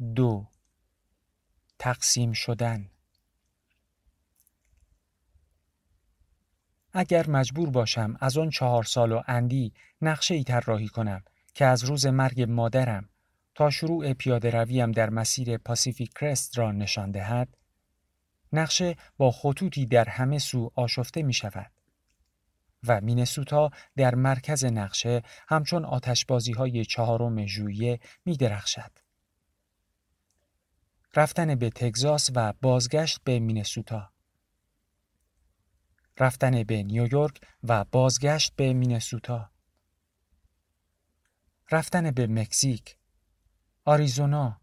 دو تقسیم شدن اگر مجبور باشم از آن چهار سال و اندی نقشه ای طراحی کنم که از روز مرگ مادرم تا شروع پیاده رویم در مسیر پاسیفیک کرست را نشان دهد نقشه با خطوطی در همه سو آشفته می شود و مینسوتا در مرکز نقشه همچون آتشبازی های چهارم ژوئیه می درخشد. رفتن به تگزاس و بازگشت به مینسوتا. رفتن به نیویورک و بازگشت به مینسوتا. رفتن به مکزیک آریزونا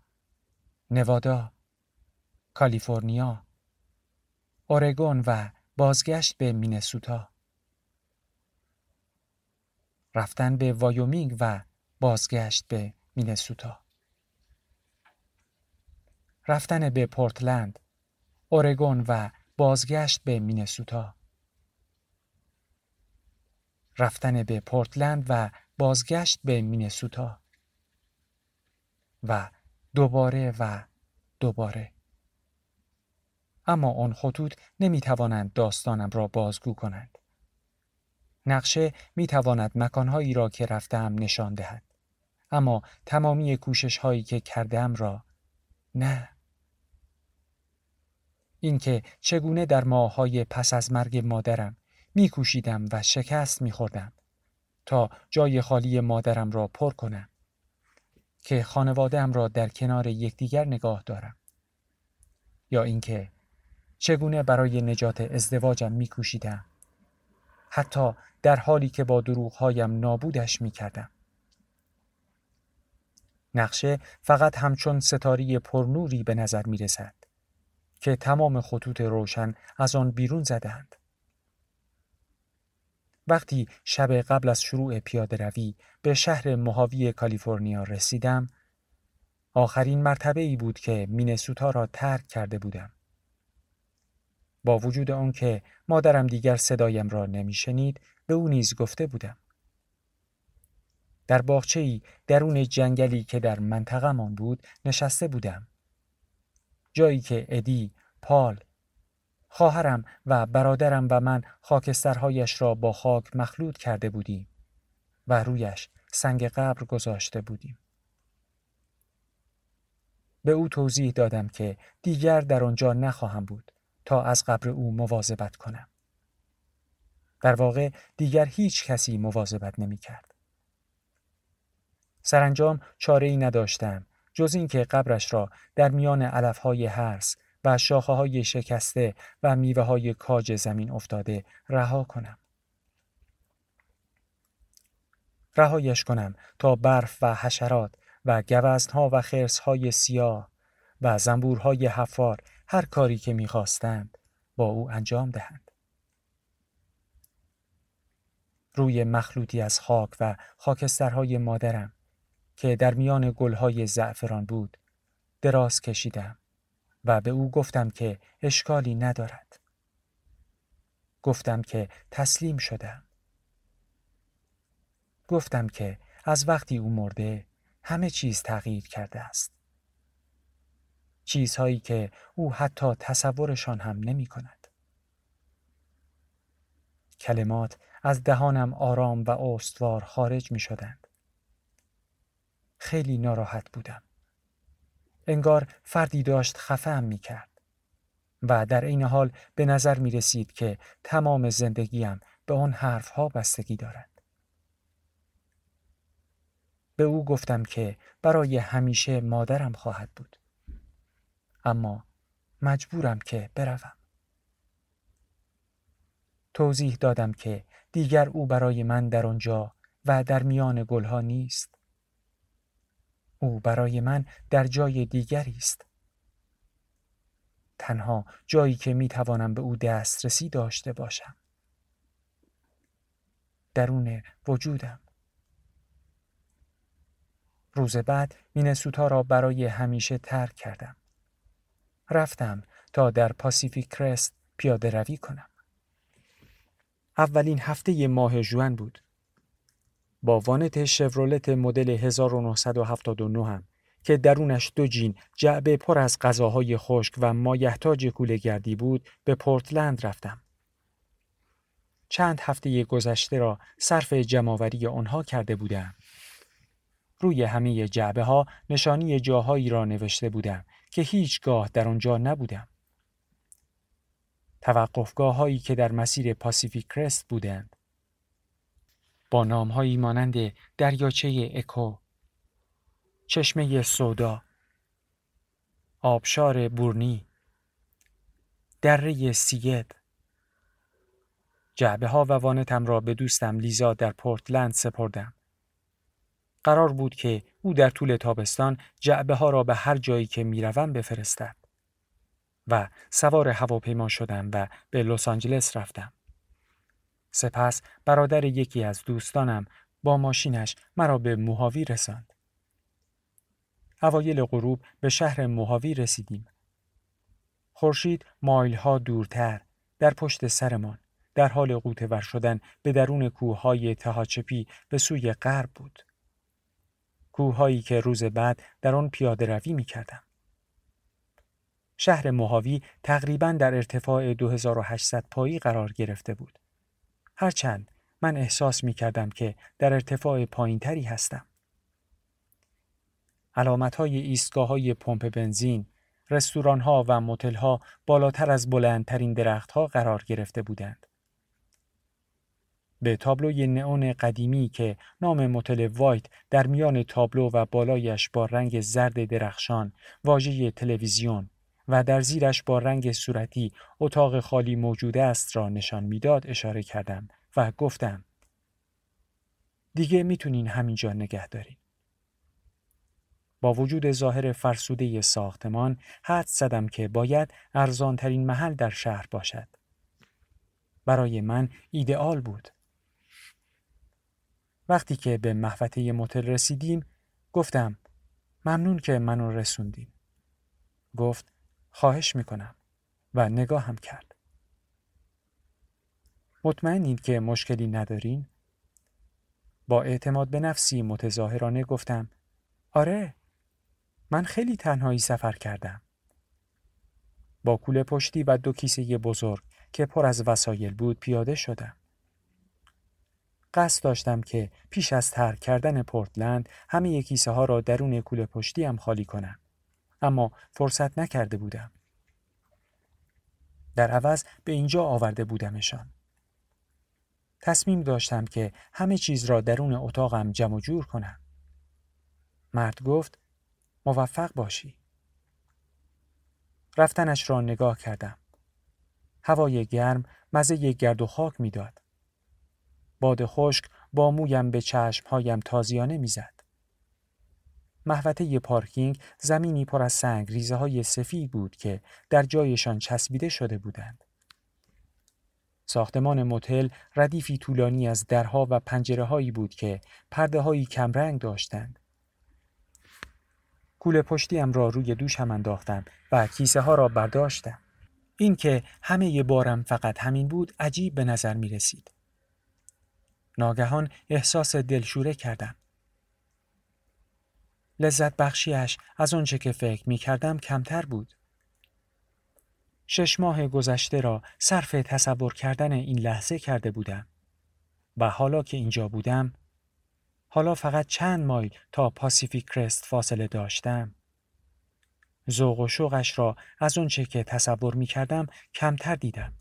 نوادا کالیفرنیا اورگون و بازگشت به مینسوتا. رفتن به وایومینگ و بازگشت به مینسوتا. رفتن به پورتلند اورگون و بازگشت به مینسوتا. رفتن به پورتلند و بازگشت به مینسوتا. و دوباره و دوباره. اما آن خطوط نمی توانند داستانم را بازگو کنند. نقشه می تواند مکانهایی را که رفتم نشان دهد. اما تمامی کوشش هایی که کردم را نه. اینکه چگونه در ماههای پس از مرگ مادرم میکوشیدم و شکست میخوردم تا جای خالی مادرم را پر کنم که خانوادهام را در کنار یکدیگر نگاه دارم. یا اینکه چگونه برای نجات ازدواجم میکوشیدم. حتی در حالی که با دروغهایم نابودش می‌کردم. نقشه فقط همچون ستاری پرنوری به نظر می رسد که تمام خطوط روشن از آن بیرون زدند. وقتی شب قبل از شروع پیاده روی به شهر مهاوی کالیفرنیا رسیدم آخرین مرتبه ای بود که مینسوتا را ترک کرده بودم. با وجود آنکه مادرم دیگر صدایم را نمیشنید به او نیز گفته بودم. در باغچه ای درون جنگلی که در منطقهمان بود نشسته بودم. جایی که ادی، پال، خواهرم و برادرم و من خاکسترهایش را با خاک مخلوط کرده بودیم و رویش سنگ قبر گذاشته بودیم. به او توضیح دادم که دیگر در آنجا نخواهم بود تا از قبر او مواظبت کنم. در واقع دیگر هیچ کسی مواظبت نمی کرد. سرانجام چاره ای نداشتم جز اینکه قبرش را در میان علفهای هرس و شاخه های شکسته و میوه های کاج زمین افتاده رها کنم. رهایش کنم تا برف و حشرات و گوزنها و های سیاه و زنبورهای حفار هر کاری که می‌خواستند با او انجام دهند. روی مخلوطی از خاک و خاکسترهای مادرم که در میان گلهای زعفران بود دراز کشیدم و به او گفتم که اشکالی ندارد. گفتم که تسلیم شدم. گفتم که از وقتی او مرده همه چیز تغییر کرده است. چیزهایی که او حتی تصورشان هم نمی کند. کلمات از دهانم آرام و استوار خارج می شدند. خیلی ناراحت بودم. انگار فردی داشت خفهم می کرد. و در این حال به نظر می رسید که تمام زندگیم به آن حرفها بستگی دارد. به او گفتم که برای همیشه مادرم خواهد بود. اما مجبورم که بروم. توضیح دادم که دیگر او برای من در آنجا و در میان گلها نیست. او برای من در جای دیگری است. تنها جایی که می توانم به او دسترسی داشته باشم. درون وجودم. روز بعد مینسوتا را برای همیشه ترک کردم. رفتم تا در پاسیفیک کرست پیاده روی کنم. اولین هفته ماه جوان بود. با وانت شورولت مدل 1979 هم که درونش دو جین جعبه پر از غذاهای خشک و مایحتاج کوله گردی بود به پورتلند رفتم. چند هفته گذشته را صرف جمعوری آنها کرده بودم. روی همه جعبه ها نشانی جاهایی را نوشته بودم که هیچگاه در آنجا نبودم. توقفگاه هایی که در مسیر پاسیفیک کرست بودند. با نامهایی مانند دریاچه اکو، چشمه سودا، آبشار بورنی، دره سیید، جعبه ها و وانتم را به دوستم لیزا در پورتلند سپردم. قرار بود که او در طول تابستان جعبه ها را به هر جایی که می‌روم بفرستد. و سوار هواپیما شدم و به لس آنجلس رفتم. سپس برادر یکی از دوستانم با ماشینش مرا به موهاوی رساند. اوایل غروب به شهر موهاوی رسیدیم. خورشید مایلها دورتر در پشت سرمان در حال قوطه شدن به درون کوههای تهاچپی به سوی غرب بود. کوههایی که روز بعد در آن پیاده روی می کردم. شهر موهاوی تقریبا در ارتفاع 2800 پایی قرار گرفته بود. هرچند من احساس می کردم که در ارتفاع پایینتری هستم. علامت های ایستگاه های پمپ بنزین، رستوران ها و موتل ها بالاتر از بلندترین درخت ها قرار گرفته بودند. به تابلوی نئون قدیمی که نام متل وایت در میان تابلو و بالایش با رنگ زرد درخشان واژه تلویزیون و در زیرش با رنگ صورتی اتاق خالی موجود است را نشان می‌داد اشاره کردم و گفتم دیگه می‌تونین همینجا نگه دارین. با وجود ظاهر فرسوده ساختمان حد زدم که باید ارزانترین محل در شهر باشد. برای من ایدئال بود. وقتی که به محوطه متل رسیدیم گفتم ممنون که منو رسوندیم. گفت خواهش می‌کنم و نگاه هم کرد. مطمئنید که مشکلی ندارین؟ با اعتماد به نفسی متظاهرانه گفتم آره من خیلی تنهایی سفر کردم. با کوله پشتی و دو کیسه بزرگ که پر از وسایل بود پیاده شدم. قصد داشتم که پیش از ترک کردن پورتلند همه کیسه ها را درون کوله پشتی هم خالی کنم. اما فرصت نکرده بودم. در عوض به اینجا آورده بودمشان. تصمیم داشتم که همه چیز را درون اتاقم جمع جور کنم. مرد گفت موفق باشی. رفتنش را نگاه کردم. هوای گرم مزه گرد و خاک می‌داد. باد خشک با مویم به چشمهایم تازیانه می‌زد. محوطه پارکینگ زمینی پر از سنگ ریزه های سفید بود که در جایشان چسبیده شده بودند. ساختمان موتل ردیفی طولانی از درها و پنجره هایی بود که پرده هایی کمرنگ داشتند. کوله پشتیم را روی دوشم انداختم و کیسه ها را برداشتم. اینکه همه بارم فقط همین بود عجیب به نظر می رسید. ناگهان احساس دلشوره کردم. لذت بخشیش از آنچه که فکر می کردم کمتر بود. شش ماه گذشته را صرف تصور کردن این لحظه کرده بودم و حالا که اینجا بودم حالا فقط چند مایل تا پاسیفیک کرست فاصله داشتم. ذوق و شوقش را از آنچه که تصور می کردم کمتر دیدم.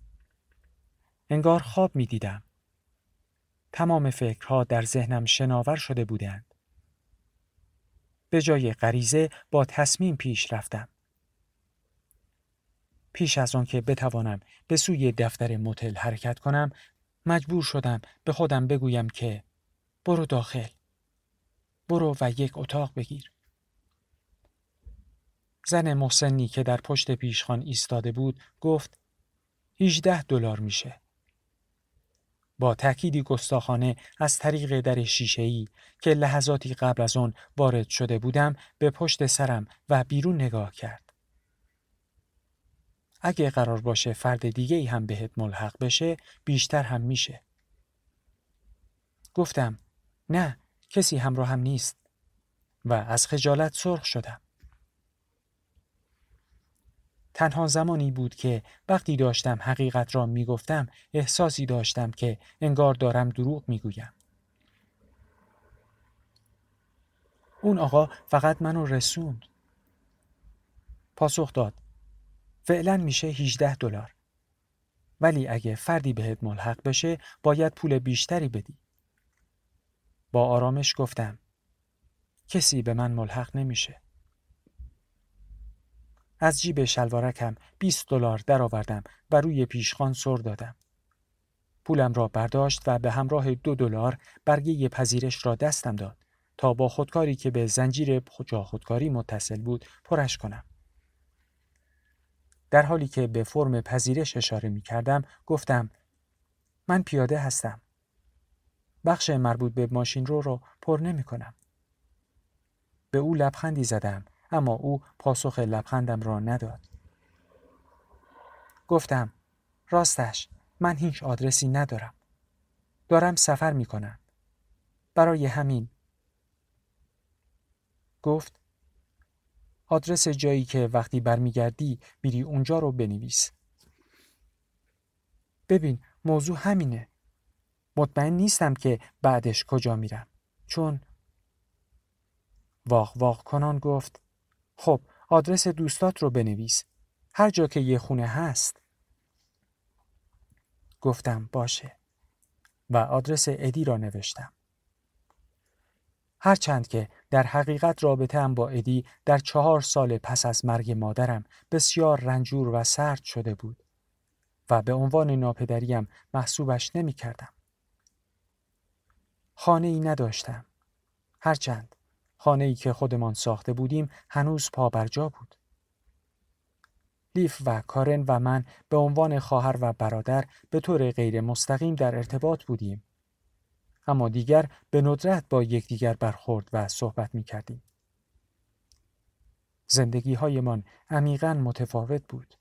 انگار خواب می دیدم تمام فکرها در ذهنم شناور شده بودند. به جای غریزه با تصمیم پیش رفتم. پیش از آن که بتوانم به سوی دفتر موتل حرکت کنم مجبور شدم به خودم بگویم که برو داخل. برو و یک اتاق بگیر. زن محسنی که در پشت پیشخان ایستاده بود گفت 18 دلار میشه. با تأکیدی گستاخانه از طریق در شیشه‌ای که لحظاتی قبل از آن وارد شده بودم به پشت سرم و بیرون نگاه کرد. اگه قرار باشه فرد دیگه هم بهت ملحق بشه بیشتر هم میشه. گفتم نه کسی همراه هم نیست و از خجالت سرخ شدم. تنها زمانی بود که وقتی داشتم حقیقت را می گفتم احساسی داشتم که انگار دارم دروغ می گویم. اون آقا فقط منو رسوند. پاسخ داد. فعلا میشه 18 دلار. ولی اگه فردی بهت ملحق بشه باید پول بیشتری بدی. با آرامش گفتم کسی به من ملحق نمیشه. از جیب شلوارکم 20 دلار درآوردم و روی پیشخان سر دادم. پولم را برداشت و به همراه دو دلار برگه پذیرش را دستم داد تا با خودکاری که به زنجیر جا خودکاری متصل بود پرش کنم. در حالی که به فرم پذیرش اشاره می کردم گفتم من پیاده هستم. بخش مربوط به ماشین رو را پر نمی کنم. به او لبخندی زدم اما او پاسخ لبخندم را نداد. گفتم راستش من هیچ آدرسی ندارم. دارم سفر می کنم. برای همین گفت آدرس جایی که وقتی برمیگردی میری اونجا رو بنویس. ببین موضوع همینه. مطمئن نیستم که بعدش کجا میرم. چون واق واق کنان گفت خب آدرس دوستات رو بنویس. هر جا که یه خونه هست. گفتم باشه. و آدرس ادی را نوشتم. هرچند که در حقیقت رابطه هم با ادی در چهار سال پس از مرگ مادرم بسیار رنجور و سرد شده بود و به عنوان ناپدریم محسوبش نمی کردم. خانه ای نداشتم. هرچند خانه ای که خودمان ساخته بودیم هنوز پا جا بود. لیف و کارن و من به عنوان خواهر و برادر به طور غیر مستقیم در ارتباط بودیم اما دیگر به ندرت با یکدیگر برخورد و صحبت می کردیم. زندگی هایمان عمیقا متفاوت بود.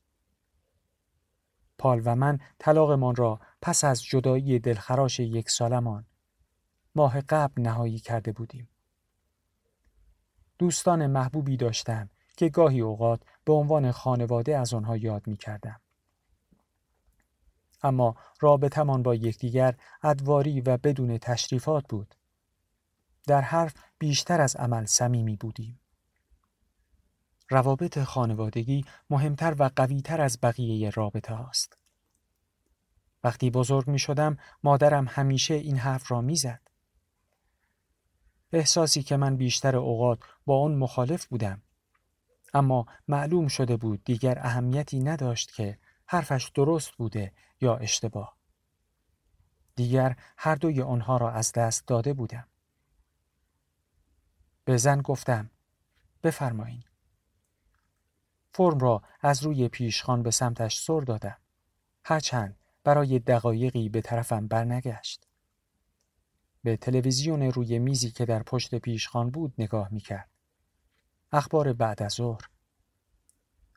پال و من طلاقمان را پس از جدایی دلخراش یک سالمان ماه قبل نهایی کرده بودیم. دوستان محبوبی داشتم که گاهی اوقات به عنوان خانواده از آنها یاد می کردم. اما رابطمان با یکدیگر ادواری و بدون تشریفات بود. در حرف بیشتر از عمل صمیمی بودیم. روابط خانوادگی مهمتر و قویتر از بقیه رابطه هاست. وقتی بزرگ می شدم مادرم همیشه این حرف را می زد. احساسی که من بیشتر اوقات با آن مخالف بودم. اما معلوم شده بود دیگر اهمیتی نداشت که حرفش درست بوده یا اشتباه. دیگر هر دوی آنها را از دست داده بودم. به زن گفتم بفرمایین. فرم را از روی پیشخان به سمتش سر دادم. هرچند برای دقایقی به طرفم برنگشت. به تلویزیون روی میزی که در پشت پیشخان بود نگاه می‌کرد. اخبار بعد از ظهر.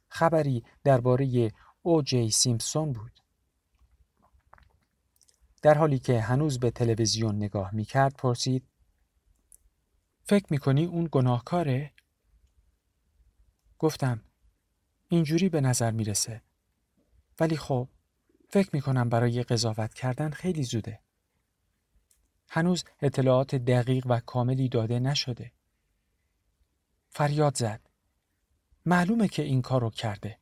خبری درباره او جی سیمپسون بود. در حالی که هنوز به تلویزیون نگاه می کرد پرسید فکر می کنی اون گناهکاره؟ گفتم اینجوری به نظر می‌رسه. ولی خب فکر می کنم برای قضاوت کردن خیلی زوده. هنوز اطلاعات دقیق و کاملی داده نشده. فریاد زد. معلومه که این کار رو کرده.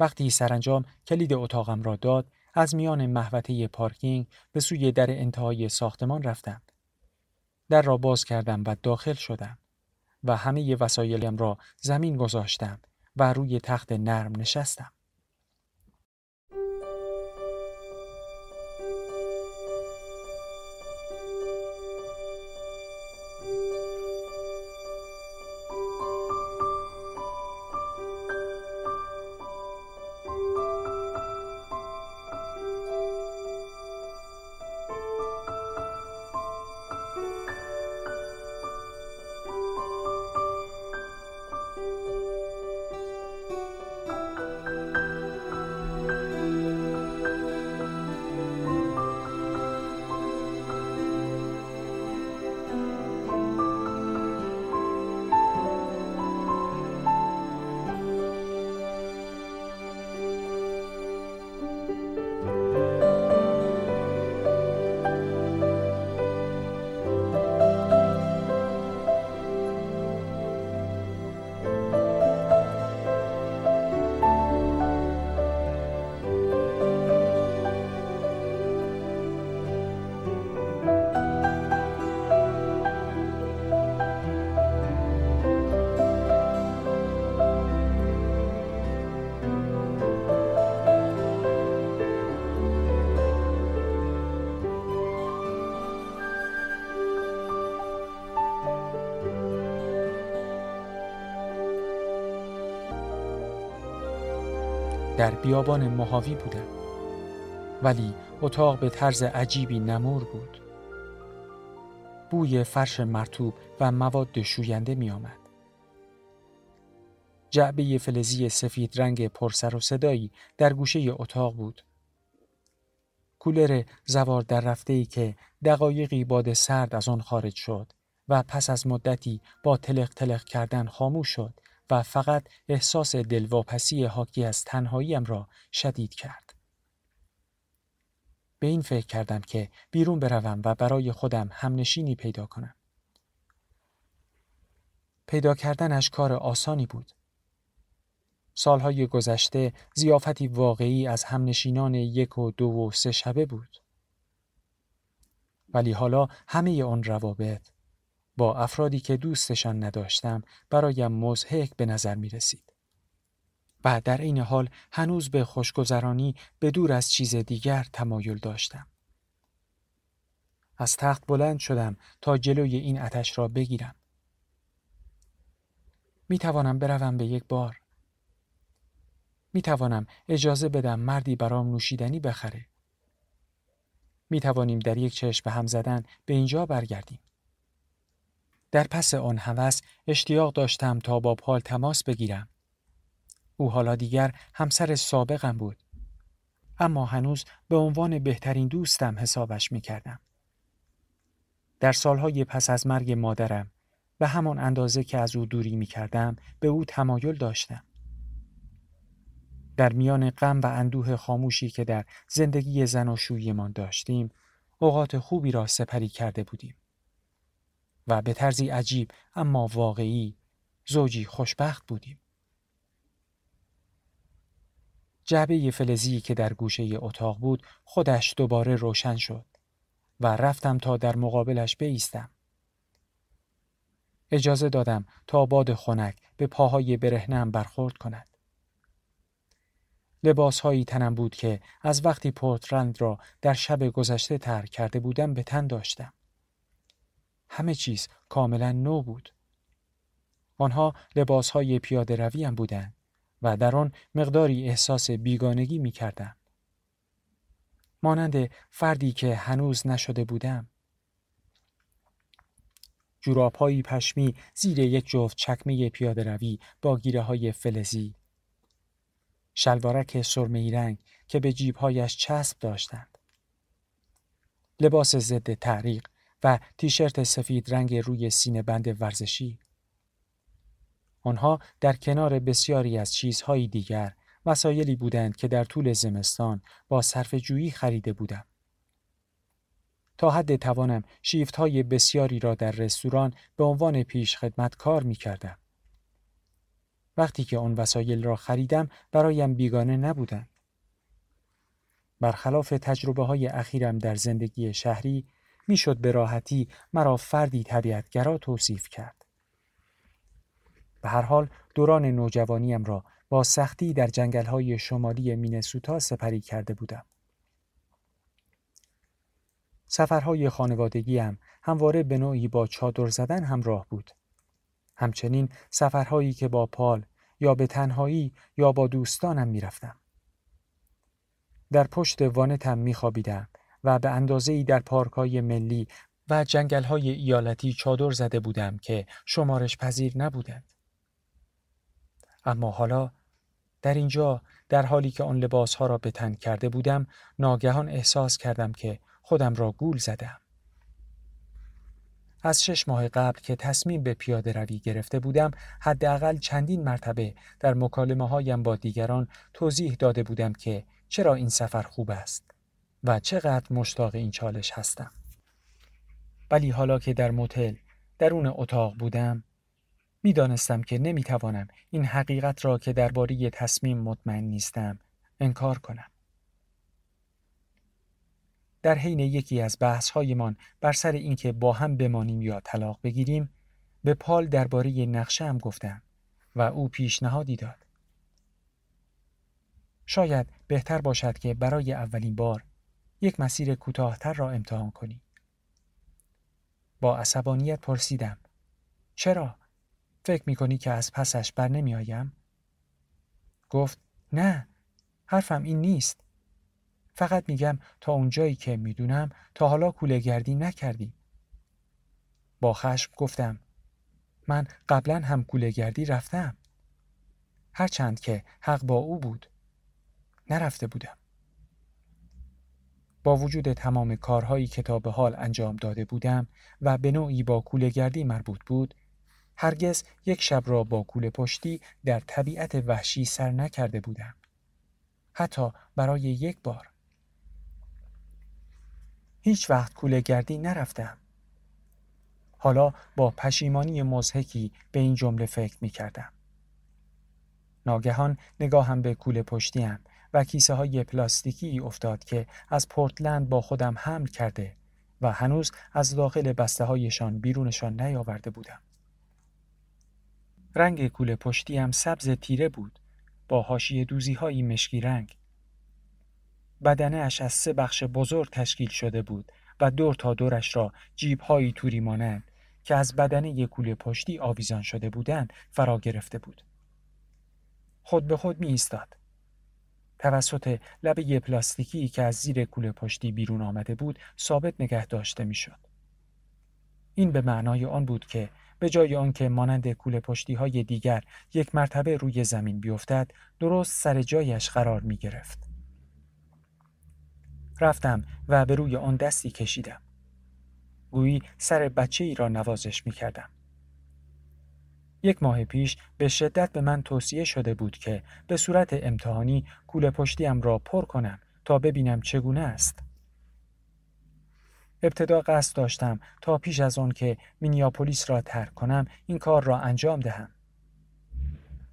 وقتی سرانجام کلید اتاقم را داد از میان محوطه پارکینگ به سوی در انتهای ساختمان رفتم. در را باز کردم و داخل شدم و همه وسایلم را زمین گذاشتم و روی تخت نرم نشستم. در بیابان مهاوی بودم ولی اتاق به طرز عجیبی نمور بود بوی فرش مرتوب و مواد شوینده می آمد. جعبه فلزی سفید رنگ پرسر و صدایی در گوشه اتاق بود. کولر زوار در رفته ای که دقایقی باد سرد از آن خارج شد و پس از مدتی با تلق تلق کردن خاموش شد و فقط احساس دلواپسی حاکی از تنهاییم را شدید کرد. به این فکر کردم که بیرون بروم و برای خودم همنشینی پیدا کنم. پیدا کردنش کار آسانی بود. سالهای گذشته زیافتی واقعی از همنشینان یک و دو و سه شبه بود. ولی حالا همه آن روابط با افرادی که دوستشان نداشتم برایم مزهک به نظر می رسید. و در این حال هنوز به خوشگذرانی به دور از چیز دیگر تمایل داشتم. از تخت بلند شدم تا جلوی این اتش را بگیرم. می توانم بروم به یک بار. می توانم اجازه بدم مردی برام نوشیدنی بخره. می توانیم در یک چشم به هم زدن به اینجا برگردیم. در پس آن هوس اشتیاق داشتم تا با پال تماس بگیرم. او حالا دیگر همسر سابقم بود. اما هنوز به عنوان بهترین دوستم حسابش می کردم. در سالهای پس از مرگ مادرم به همان اندازه که از او دوری می کردم به او تمایل داشتم. در میان غم و اندوه خاموشی که در زندگی زن و شویمان داشتیم اوقات خوبی را سپری کرده بودیم. و به طرزی عجیب اما واقعی زوجی خوشبخت بودیم. جعبه فلزی که در گوشه اتاق بود خودش دوباره روشن شد و رفتم تا در مقابلش بیستم. اجازه دادم تا باد خنک به پاهای برهنم برخورد کند. لباس هایی تنم بود که از وقتی پورترند را در شب گذشته ترک کرده بودم به تن داشتم. همه چیز کاملا نو بود. آنها لباس های پیاده روی هم بودند و در آن مقداری احساس بیگانگی می کردم. مانند فردی که هنوز نشده بودم. جوراب های پشمی زیر یک جفت چکمه پیاده روی با گیره های فلزی. شلوارک سرمه رنگ که به جیبهایش چسب داشتند. لباس ضد تعریق و تیشرت سفید رنگ روی سینه بند ورزشی. آنها در کنار بسیاری از چیزهای دیگر وسایلی بودند که در طول زمستان با صرف جویی خریده بودم. تا حد توانم شیفت های بسیاری را در رستوران به عنوان پیش خدمت کار می کردم. وقتی که آن وسایل را خریدم برایم بیگانه نبودند. برخلاف تجربه های اخیرم در زندگی شهری می‌شد به راحتی مرا فردی طبیعتگرا توصیف کرد. به هر حال دوران نوجوانیم را با سختی در جنگل های شمالی مینسوتا سپری کرده بودم. سفرهای خانوادگیم همواره به نوعی با چادر زدن همراه بود. همچنین سفرهایی که با پال یا به تنهایی یا با دوستانم می‌رفتم. در پشت وانتم میخوابیدم و به اندازه ای در پارک های ملی و جنگل های ایالتی چادر زده بودم که شمارش پذیر نبودند. اما حالا در اینجا در حالی که آن لباس ها را به تن کرده بودم ناگهان احساس کردم که خودم را گول زدم. از شش ماه قبل که تصمیم به پیاده روی گرفته بودم حداقل چندین مرتبه در مکالمه هایم با دیگران توضیح داده بودم که چرا این سفر خوب است و چقدر مشتاق این چالش هستم. ولی حالا که در موتل درون اتاق بودم می‌دانستم که نمی‌توانم این حقیقت را که درباره تصمیم مطمئن نیستم انکار کنم. در حین یکی از بحث هایمان بر سر اینکه با هم بمانیم یا طلاق بگیریم به پال درباره نقشه هم گفتم و او پیشنهادی داد. شاید بهتر باشد که برای اولین بار یک مسیر کوتاهتر را امتحان کنی. با عصبانیت پرسیدم چرا؟ فکر می کنی که از پسش بر نمی آیم؟ گفت نه حرفم این نیست. فقط میگم تا اونجایی که می‌دونم تا حالا کوله گردی نکردی. با خشم گفتم من قبلا هم کوله گردی رفتم. هرچند که حق با او بود. نرفته بودم. با وجود تمام کارهایی که تا به حال انجام داده بودم و به نوعی با کوله گردی مربوط بود، هرگز یک شب را با کوله پشتی در طبیعت وحشی سر نکرده بودم. حتی برای یک بار. هیچ وقت کوله گردی نرفتم. حالا با پشیمانی مزهکی به این جمله فکر می کردم. ناگهان نگاهم به کوله پشتیم و کیسه های پلاستیکی افتاد که از پورتلند با خودم حمل کرده و هنوز از داخل بسته هایشان بیرونشان نیاورده بودم. رنگ کوله پشتیم سبز تیره بود با حاشیه دوزی های مشکی رنگ. بدنش از سه بخش بزرگ تشکیل شده بود و دور تا دورش را جیب هایی توری مانند که از بدنه کوله پشتی آویزان شده بودند فرا گرفته بود. خود به خود می ایستاد. توسط لبه پلاستیکی که از زیر کوله پشتی بیرون آمده بود ثابت نگه داشته می شد. این به معنای آن بود که به جای آنکه مانند کوله پشتی های دیگر یک مرتبه روی زمین بیفتد درست سر جایش قرار می گرفت. رفتم و به روی آن دستی کشیدم. گویی سر بچه ای را نوازش می کردم. یک ماه پیش به شدت به من توصیه شده بود که به صورت امتحانی کوله پشتیم را پر کنم تا ببینم چگونه است. ابتدا قصد داشتم تا پیش از آن که مینیاپولیس را ترک کنم این کار را انجام دهم.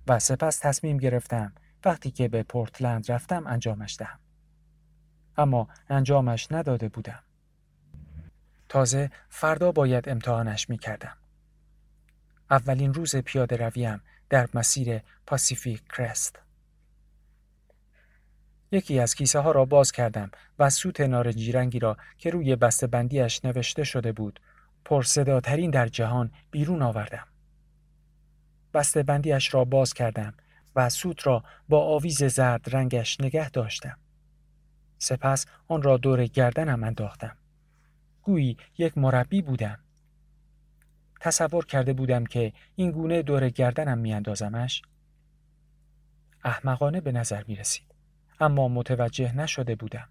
و سپس تصمیم گرفتم وقتی که به پورتلند رفتم انجامش دهم. اما انجامش نداده بودم. تازه فردا باید امتحانش می کردم. اولین روز پیاده رویم در مسیر پاسیفیک کرست. یکی از کیسه ها را باز کردم و سوت نارنجی رنگی را که روی بسته بندیش نوشته شده بود پرصداترین در جهان بیرون آوردم. بسته بندیش را باز کردم و سوت را با آویز زرد رنگش نگه داشتم. سپس آن را دور گردنم انداختم. گویی یک مربی بودم. تصور کرده بودم که این گونه دور گردنم میاندازمش احمقانه به نظر می رسید. اما متوجه نشده بودم.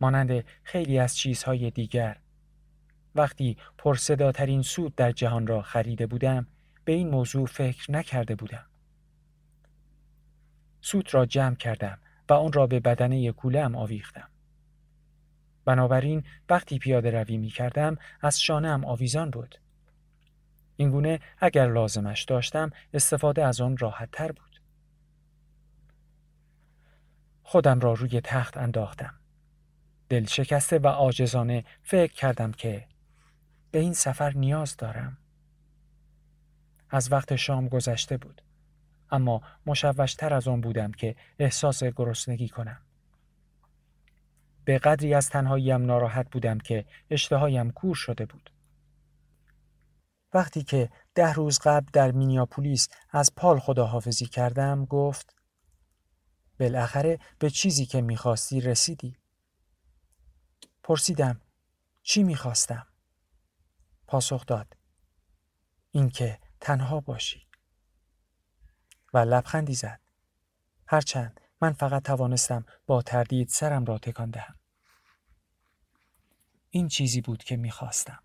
مانند خیلی از چیزهای دیگر وقتی پرصداترین سود در جهان را خریده بودم به این موضوع فکر نکرده بودم. سوت را جمع کردم و آن را به بدنه کولم آویختم. بنابراین وقتی پیاده روی می کردم از شانه آویزان بود. اینگونه اگر لازمش داشتم استفاده از آن راحت تر بود. خودم را روی تخت انداختم. دل شکسته و آجزانه فکر کردم که به این سفر نیاز دارم. از وقت شام گذشته بود. اما مشوشتر از آن بودم که احساس گرسنگی کنم. به قدری از تنهاییم ناراحت بودم که اشتهایم کور شده بود. وقتی که ده روز قبل در مینیاپولیس از پال خداحافظی کردم گفت بالاخره به چیزی که می‌خواستی رسیدی. پرسیدم چی می‌خواستم؟ پاسخ داد اینکه تنها باشی. و لبخندی زد. هرچند من فقط توانستم با تردید سرم را تکان دهم. این چیزی بود که می‌خواستم.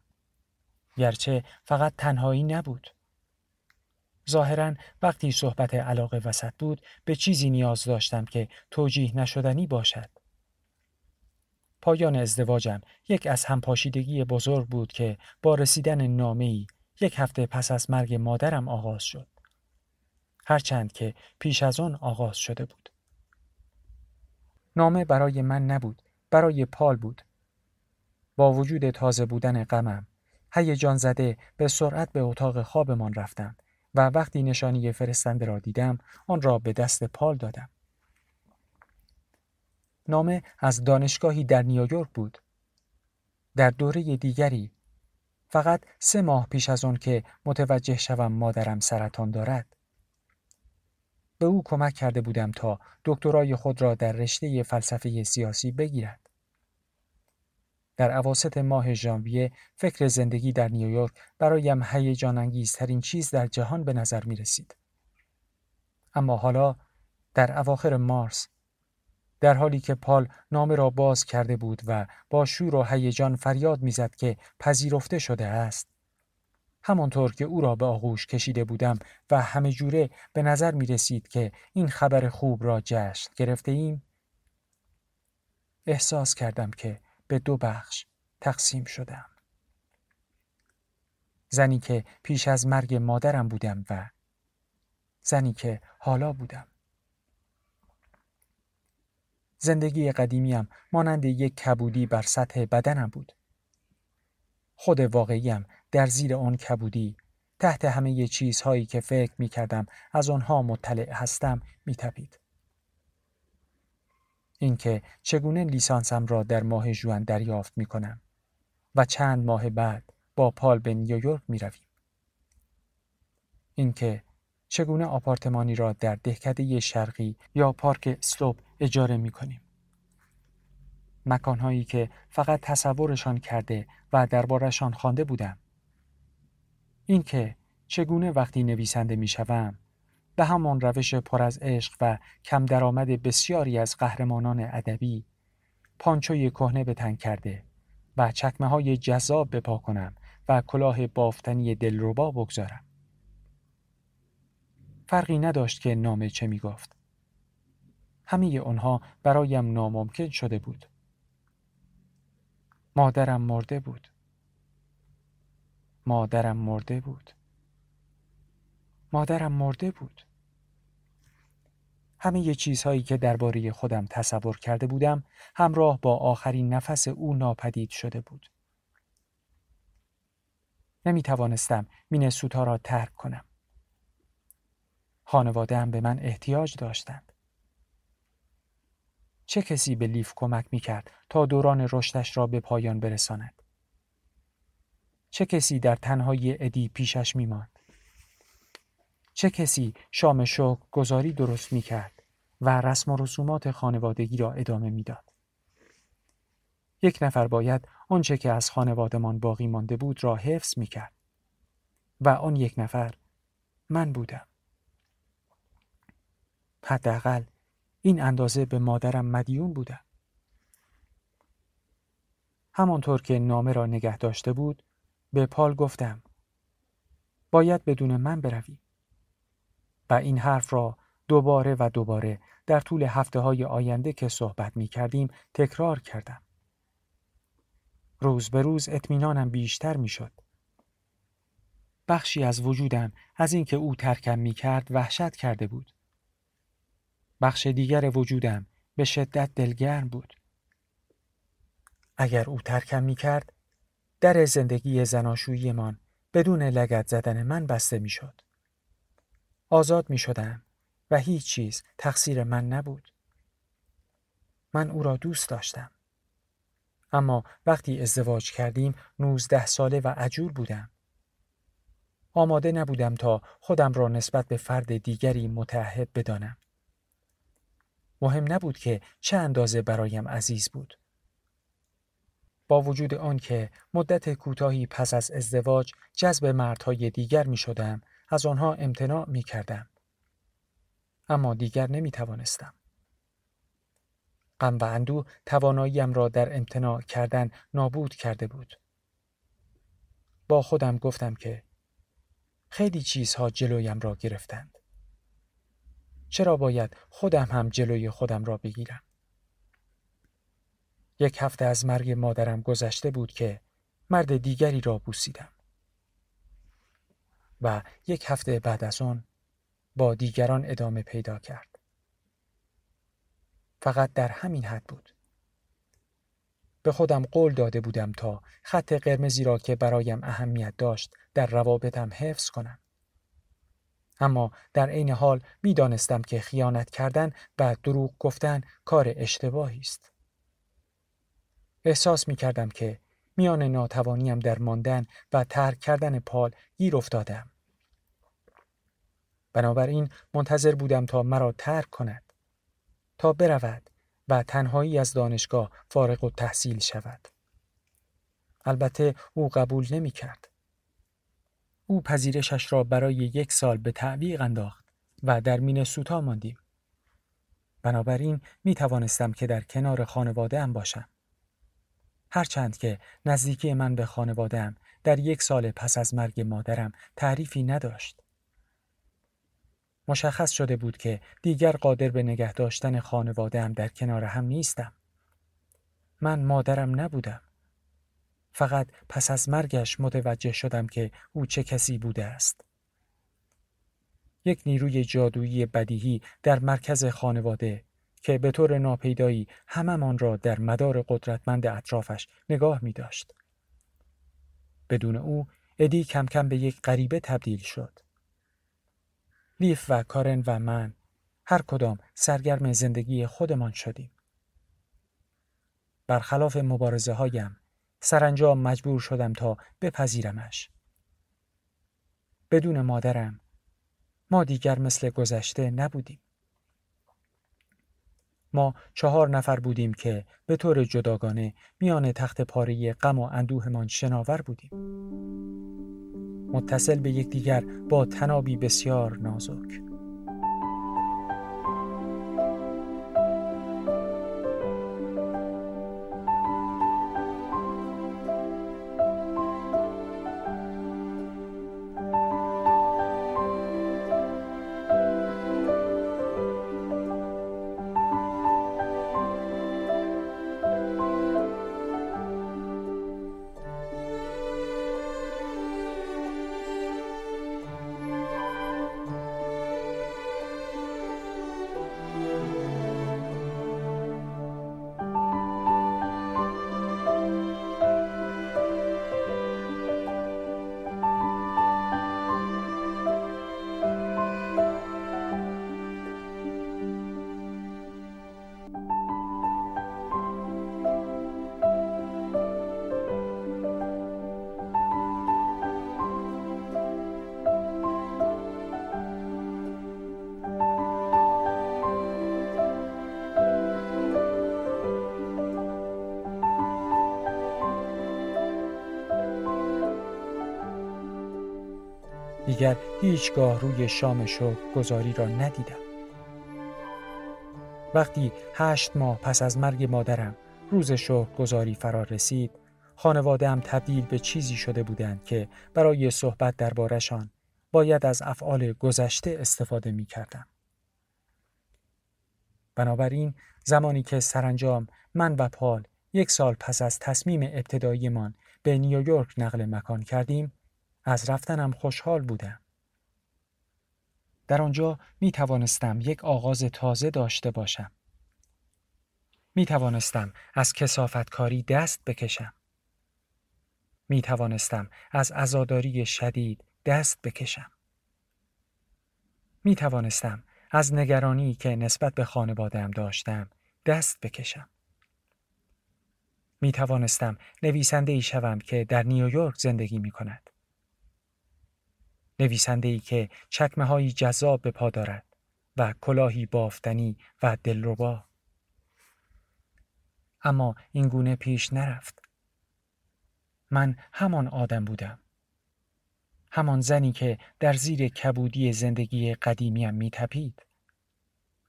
گرچه فقط تنهایی نبود. ظاهرا وقتی صحبت علاقه وسط بود به چیزی نیاز داشتم که توجیه نشدنی باشد. پایان ازدواجم یک از همپاشیدگی بزرگ بود که با رسیدن نامه‌ای یک هفته پس از مرگ مادرم آغاز شد. هرچند که پیش از آن آغاز شده بود. نامه برای من نبود، برای پال بود. با وجود تازه بودن غمم، هیجان زده به سرعت به اتاق خوابمان رفتم و وقتی نشانی فرستنده را دیدم آن را به دست پال دادم. نامه از دانشگاهی در نیویورک بود. در دوره دیگری فقط سه ماه پیش از آن که متوجه شوم مادرم سرطان دارد. به او کمک کرده بودم تا دکترای خود را در رشته فلسفه سیاسی بگیرد. در عواست ماه ژانویه فکر زندگی در نیویورک برایم هیجان انگیزترین چیز در جهان به نظر می رسید. اما حالا در اواخر مارس در حالی که پال نامه را باز کرده بود و با شور و هیجان فریاد می‌زد که پذیرفته شده است همانطور که او را به آغوش کشیده بودم و همه جوره به نظر می رسید که این خبر خوب را جشن گرفته ایم احساس کردم که به دو بخش تقسیم شدم زنی که پیش از مرگ مادرم بودم و زنی که حالا بودم زندگی قدیمیم مانند یک کبودی بر سطح بدنم بود. خود واقعیم در زیر آن کبودی تحت همه چیزهایی که فکر می کردم از آنها مطلع هستم می تپید. اینکه چگونه لیسانسم را در ماه جوان دریافت می کنم و چند ماه بعد با پال به نیویورک می رویم. اینکه چگونه آپارتمانی را در دهکده شرقی یا پارک سلوب اجاره می کنیم. مکانهایی که فقط تصورشان کرده و دربارشان خوانده بودم. اینکه چگونه وقتی نویسنده می شوم به همان روش پر از عشق و کم درآمد بسیاری از قهرمانان ادبی پانچوی کهنه به تن کرده و چکمه های جذاب بپا کنم و کلاه بافتنی دلربا بگذارم. فرقی نداشت که نامه چه می گفت. همه آنها برایم ناممکن شده بود. مادرم مرده بود. مادرم مرده بود. مادرم مرده بود. همه چیزهایی که درباره خودم تصور کرده بودم همراه با آخرین نفس او ناپدید شده بود. نمی توانستم مینسوتا را ترک کنم. خانواده هم به من احتیاج داشتند. چه کسی به لیف کمک می کرد تا دوران رشدش را به پایان برساند؟ چه کسی در تنهایی ادی پیشش می ماند؟ چه کسی شام شوق گذاری درست می کرد و رسم و رسومات خانوادگی را ادامه می‌داد؟ یک نفر باید آنچه که از خانوادمان باقی مانده بود را حفظ می کرد و آن یک نفر من بودم. حداقل این اندازه به مادرم مدیون بودم. همانطور که نامه را نگه داشته بود به پال گفتم باید بدون من بروی و این حرف را دوباره و دوباره در طول هفته های آینده که صحبت می کردیم تکرار کردم. روز به روز اطمینانم بیشتر می شد. بخشی از وجودم از اینکه او ترکم می کرد وحشت کرده بود. بخش دیگر وجودم به شدت دلگرم بود. اگر او ترکم می کرد، در زندگی زناشوییمان بدون لگت زدن من بسته می شد. آزاد می شدم و هیچ چیز تقصیر من نبود. من او را دوست داشتم. اما وقتی ازدواج کردیم نوزده ساله و عجول بودم. آماده نبودم تا خودم را نسبت به فرد دیگری متعهد بدانم. مهم نبود که چه اندازه برایم عزیز بود. با وجود آن که مدت کوتاهی پس از ازدواج جذب مردهای دیگر می شدم از آنها امتناع می کردم. اما دیگر نمی توانستم. غم و اندو تواناییم را در امتناع کردن نابود کرده بود. با خودم گفتم که خیلی چیزها جلویم را گرفتند. چرا باید خودم هم جلوی خودم را بگیرم؟ یک هفته از مرگ مادرم گذشته بود که مرد دیگری را بوسیدم. و یک هفته بعد از آن با دیگران ادامه پیدا کرد. فقط در همین حد بود. به خودم قول داده بودم تا خط قرمزی را که برایم اهمیت داشت در روابطم حفظ کنم. اما در عین حال می دانستم که خیانت کردن و دروغ گفتن کار اشتباهی است. احساس می کردم که میان ناتوانیم در ماندن و ترک کردن پال گیر افتادم. بنابراین منتظر بودم تا مرا ترک کند تا برود و تنهایی از دانشگاه فارغ و تحصیل شود البته او قبول نمی کرد. او پذیرشش را برای یک سال به تعویق انداخت و در مین سوتا ماندیم. بنابراین می توانستم که در کنار خانواده ام باشم. هرچند که نزدیکی من به خانوادهام در یک سال پس از مرگ مادرم تعریفی نداشت. مشخص شده بود که دیگر قادر به نگه داشتن خانوادهام در کنار هم نیستم. من مادرم نبودم. فقط پس از مرگش متوجه شدم که او چه کسی بوده است. یک نیروی جادویی بدیهی در مرکز خانواده که به طور ناپیدایی هممان را در مدار قدرتمند اطرافش نگاه می داشت. بدون او ادی کم کم به یک غریبه تبدیل شد. لیف و کارن و من هر کدام سرگرم زندگی خودمان شدیم. برخلاف مبارزه هایم سرانجام مجبور شدم تا بپذیرمش. بدون مادرم ما دیگر مثل گذشته نبودیم. ما چهار نفر بودیم که به طور جداگانه میان تخت پاره غم و اندوهمان شناور بودیم. متصل به یکدیگر با تنابی بسیار نازک. دیگر هیچگاه روی شام شو گذاری را ندیدم. وقتی هشت ماه پس از مرگ مادرم روز شو گذاری فرار رسید، خانواده تبدیل به چیزی شده بودند که برای صحبت دربارشان باید از افعال گذشته استفاده می کردم. بنابراین زمانی که سرانجام من و پال یک سال پس از تصمیم ابتداییمان به نیویورک نقل مکان کردیم از رفتنم خوشحال بودم. در آنجا می توانستم یک آغاز تازه داشته باشم. می توانستم از کسافتکاری دست بکشم. می توانستم از ازاداری شدید دست بکشم. می توانستم از نگرانی که نسبت به خانوادم داشتم دست بکشم. می توانستم نویسنده ای شوم که در نیویورک زندگی می کند. نویسنده ای که چکمه هایی جذاب به پا دارد و کلاهی بافتنی و دلربا. اما این گونه پیش نرفت. من همان آدم بودم. همان زنی که در زیر کبودی زندگی قدیمیم می تپید.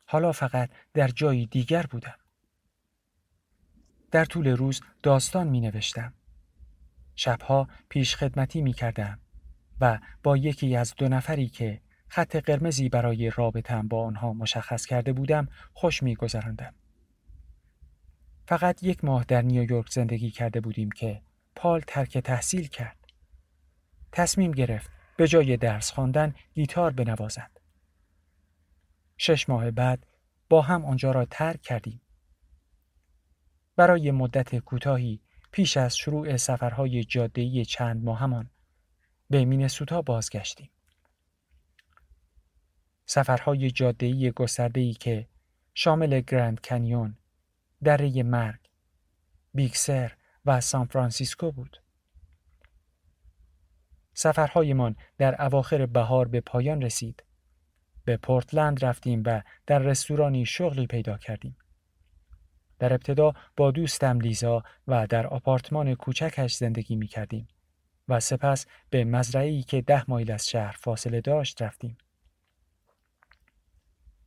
حالا فقط در جایی دیگر بودم. در طول روز داستان می نوشتم شبها پیش خدمتی می کردم و با یکی از دو نفری که خط قرمزی برای رابطم با آنها مشخص کرده بودم خوش می گذراندم. فقط یک ماه در نیویورک زندگی کرده بودیم که پال ترک تحصیل کرد. تصمیم گرفت به جای درس خواندن گیتار بنوازد. شش ماه بعد با هم آنجا را ترک کردیم. برای مدت کوتاهی پیش از شروع سفرهای جاده‌ای چند ماهمان به مینسوتا بازگشتیم. سفرهای جاده‌ای گسترده‌ای که شامل گرند کنیون، دره مرگ، بیکسر و سان فرانسیسکو بود. سفرهایمان در اواخر بهار به پایان رسید به پورتلند رفتیم و در رستورانی شغلی پیدا کردیم. در ابتدا با دوستم لیزا و در آپارتمان کوچکش زندگی می کردیم و سپس به مزرعی که ده مایل از شهر فاصله داشت رفتیم.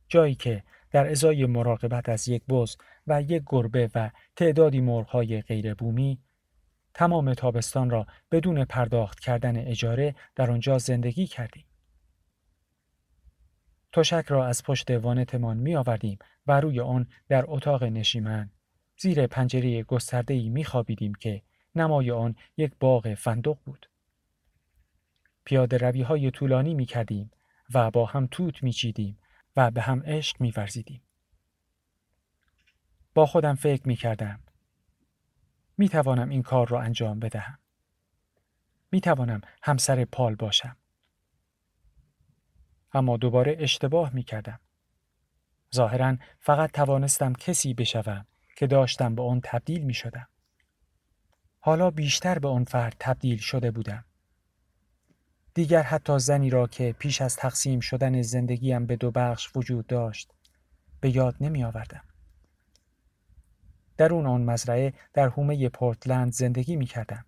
جایی که در ازای مراقبت از یک بز و یک گربه و تعدادی مرغهای غیر بومی تمام تابستان را بدون پرداخت کردن اجاره در آنجا زندگی کردیم. تشک را از پشت وانتمان می آوردیم و روی آن در اتاق نشیمن زیر پنجره گسترده می خوابیدیم که نمای آن یک باغ فندق بود. پیاده روی های طولانی می کردیم و با هم توت می چیدیم و به هم عشق می ورزیدیم. با خودم فکر می کردم. می توانم این کار را انجام بدهم. می توانم همسر پال باشم. اما دوباره اشتباه می کردم. ظاهرا فقط توانستم کسی بشوم که داشتم به آن تبدیل می شدم. حالا بیشتر به آن فرد تبدیل شده بودم. دیگر حتی زنی را که پیش از تقسیم شدن زندگیم به دو بخش وجود داشت به یاد نمی آوردم. درون آن مزرعه در حومه پورتلند زندگی می کردم.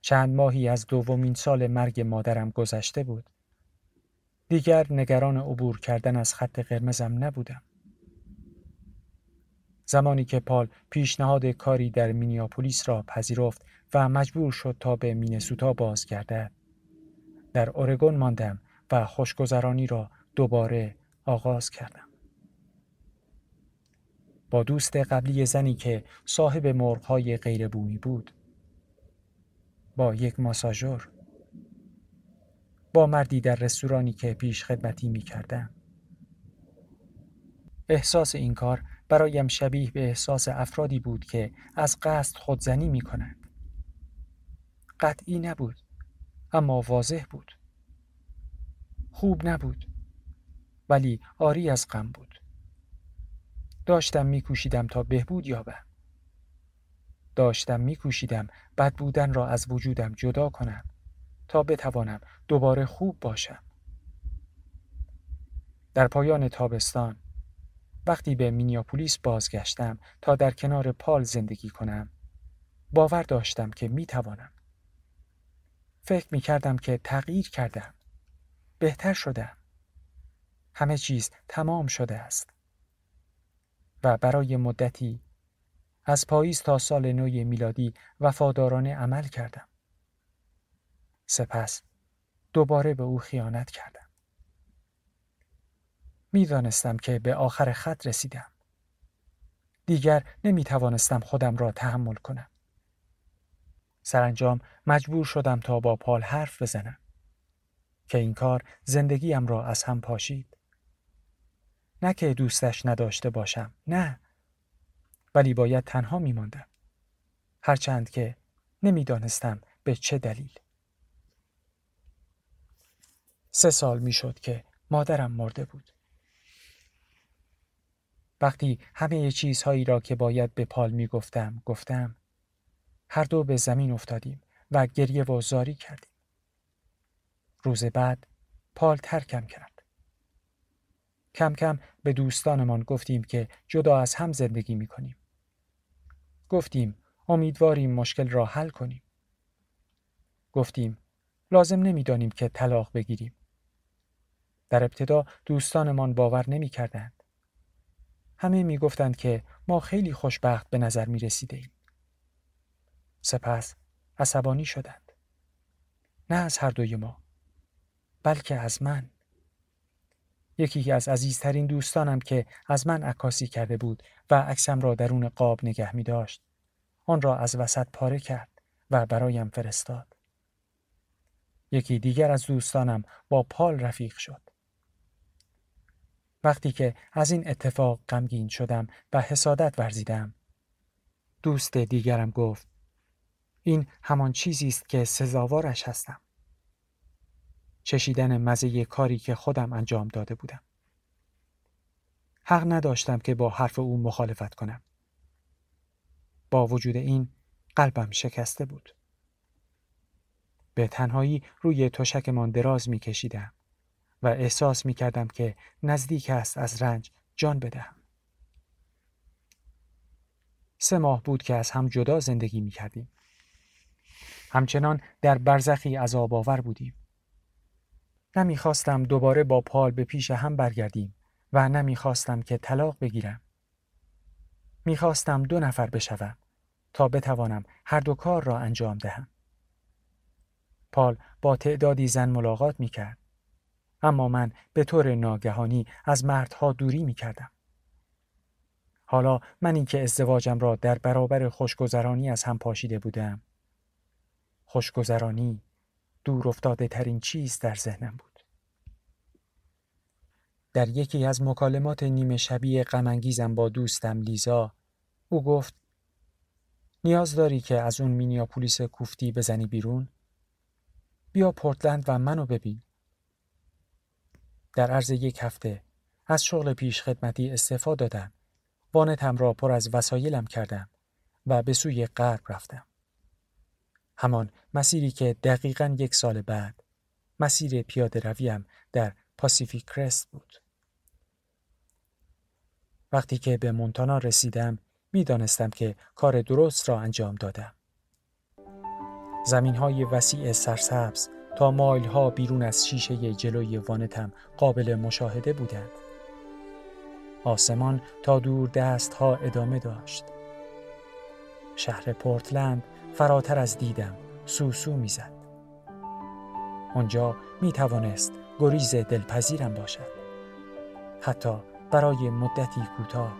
چند ماهی از دومین سال مرگ مادرم گذشته بود. دیگر نگران عبور کردن از خط قرمزم نبودم. زمانی که پال پیشنهاد کاری در مینیاپولیس را پذیرفت و مجبور شد تا به مینسوتا بازگردد. در اورگون ماندم و خوشگذرانی را دوباره آغاز کردم. با دوست قبلی زنی که صاحب مرغهای غیر بومی بود. با یک ماساژور. با مردی در رستورانی که پیش خدمتی می کردم. احساس این کار برایم شبیه به احساس افرادی بود که از قصد خودزنی می کنند. قطعی نبود اما واضح بود. خوب نبود ولی آری از غم بود. داشتم میکوشیدم تا بهبود یابم. داشتم میکوشیدم بد بودن را از وجودم جدا کنم تا بتوانم دوباره خوب باشم. در پایان تابستان وقتی به مینیاپولیس بازگشتم تا در کنار پال زندگی کنم باور داشتم که می توانم. فکر می کردم که تغییر کردم. بهتر شدم. همه چیز تمام شده است. و برای مدتی از پاییز تا سال نو میلادی وفادارانه عمل کردم. سپس دوباره به او خیانت کردم. می‌دانستم که به آخر خط رسیدم. دیگر نمی توانستم خودم را تحمل کنم. سرانجام مجبور شدم تا با پال حرف بزنم که این کار زندگیم را از هم پاشید. نه که دوستش نداشته باشم نه ولی باید تنها می ماندم. هرچند که نمی‌دانستم به چه دلیل. سه سال می‌شد که مادرم مرده بود. وقتی همه چیزهایی را که باید به پال می گفتم گفتم هر دو به زمین افتادیم و گریه و زاری کردیم. روز بعد پال ترکم کرد. کم کم به دوستانمان گفتیم که جدا از هم زندگی می کنیم. گفتیم امیدواریم مشکل را حل کنیم. گفتیم لازم نمی‌دانیم که طلاق بگیریم. در ابتدا دوستانمان باور نمی کردند. همه می گفتند که ما خیلی خوشبخت به نظر می رسیده ایم. سپس عصبانی شدند. نه از هر دوی ما بلکه از من. یکی از عزیزترین دوستانم که از من عکاسی کرده بود و عکسم را درون قاب نگه می داشت. آن را از وسط پاره کرد و برایم فرستاد. یکی دیگر از دوستانم با پال رفیق شد. وقتی که از این اتفاق غمگین شدم و حسادت ورزیدم. دوست دیگرم گفت این همان چیزی است که سزاوارش هستم. چشیدن مزه کاری که خودم انجام داده بودم. حق نداشتم که با حرف او مخالفت کنم. با وجود این قلبم شکسته بود. به تنهایی روی تشکمان دراز می کشیدم و احساس می کردم که نزدیک است از رنج جان بدهم. سه ماه بود که از هم جدا زندگی می کردیم. همچنان در برزخی از آور بودیم. نمی‌خواستم دوباره با پال به پیش هم برگردیم و نمی‌خواستم که طلاق بگیرم. می‌خواستم دو نفر بشوم تا بتوانم هر دو کار را انجام دهم. پال با تعدادی زن ملاقات می‌کرد. اما من به طور ناگهانی از مردها دوری می‌کردم. حالا من اینکه ازدواجم را در برابر خوشگذرانی از هم پاشیده بودم. خوشگذرانی دور افتاده ترین چیز در ذهنم بود. در یکی از مکالمات نیمه شبیه غمانگیزم با دوستم لیزا او گفت نیاز داری که از اون مینیاپولیس کوفتی بزنی بیرون؟ بیا پورتلند و منو ببین. در عرض یک هفته از شغل پیش خدمتی استعفا دادم. وانتم را پر از وسایلم کردم و به سوی غرب رفتم. همان مسیری که دقیقا یک سال بعد مسیر پیاده رویم در پاسیفیک کرست بود. وقتی که به مونتانا رسیدم می دانستم که کار درست را انجام دادم. زمین های وسیع سرسبز تا مایل ها بیرون از شیشه جلوی وانتم قابل مشاهده بودند. آسمان تا دور دست ها ادامه داشت. شهر پورتلند فراتر از دیدم سوسو می‌زد. آنجا می توانست گریز دلپذیرم باشد. حتی برای مدتی کوتاه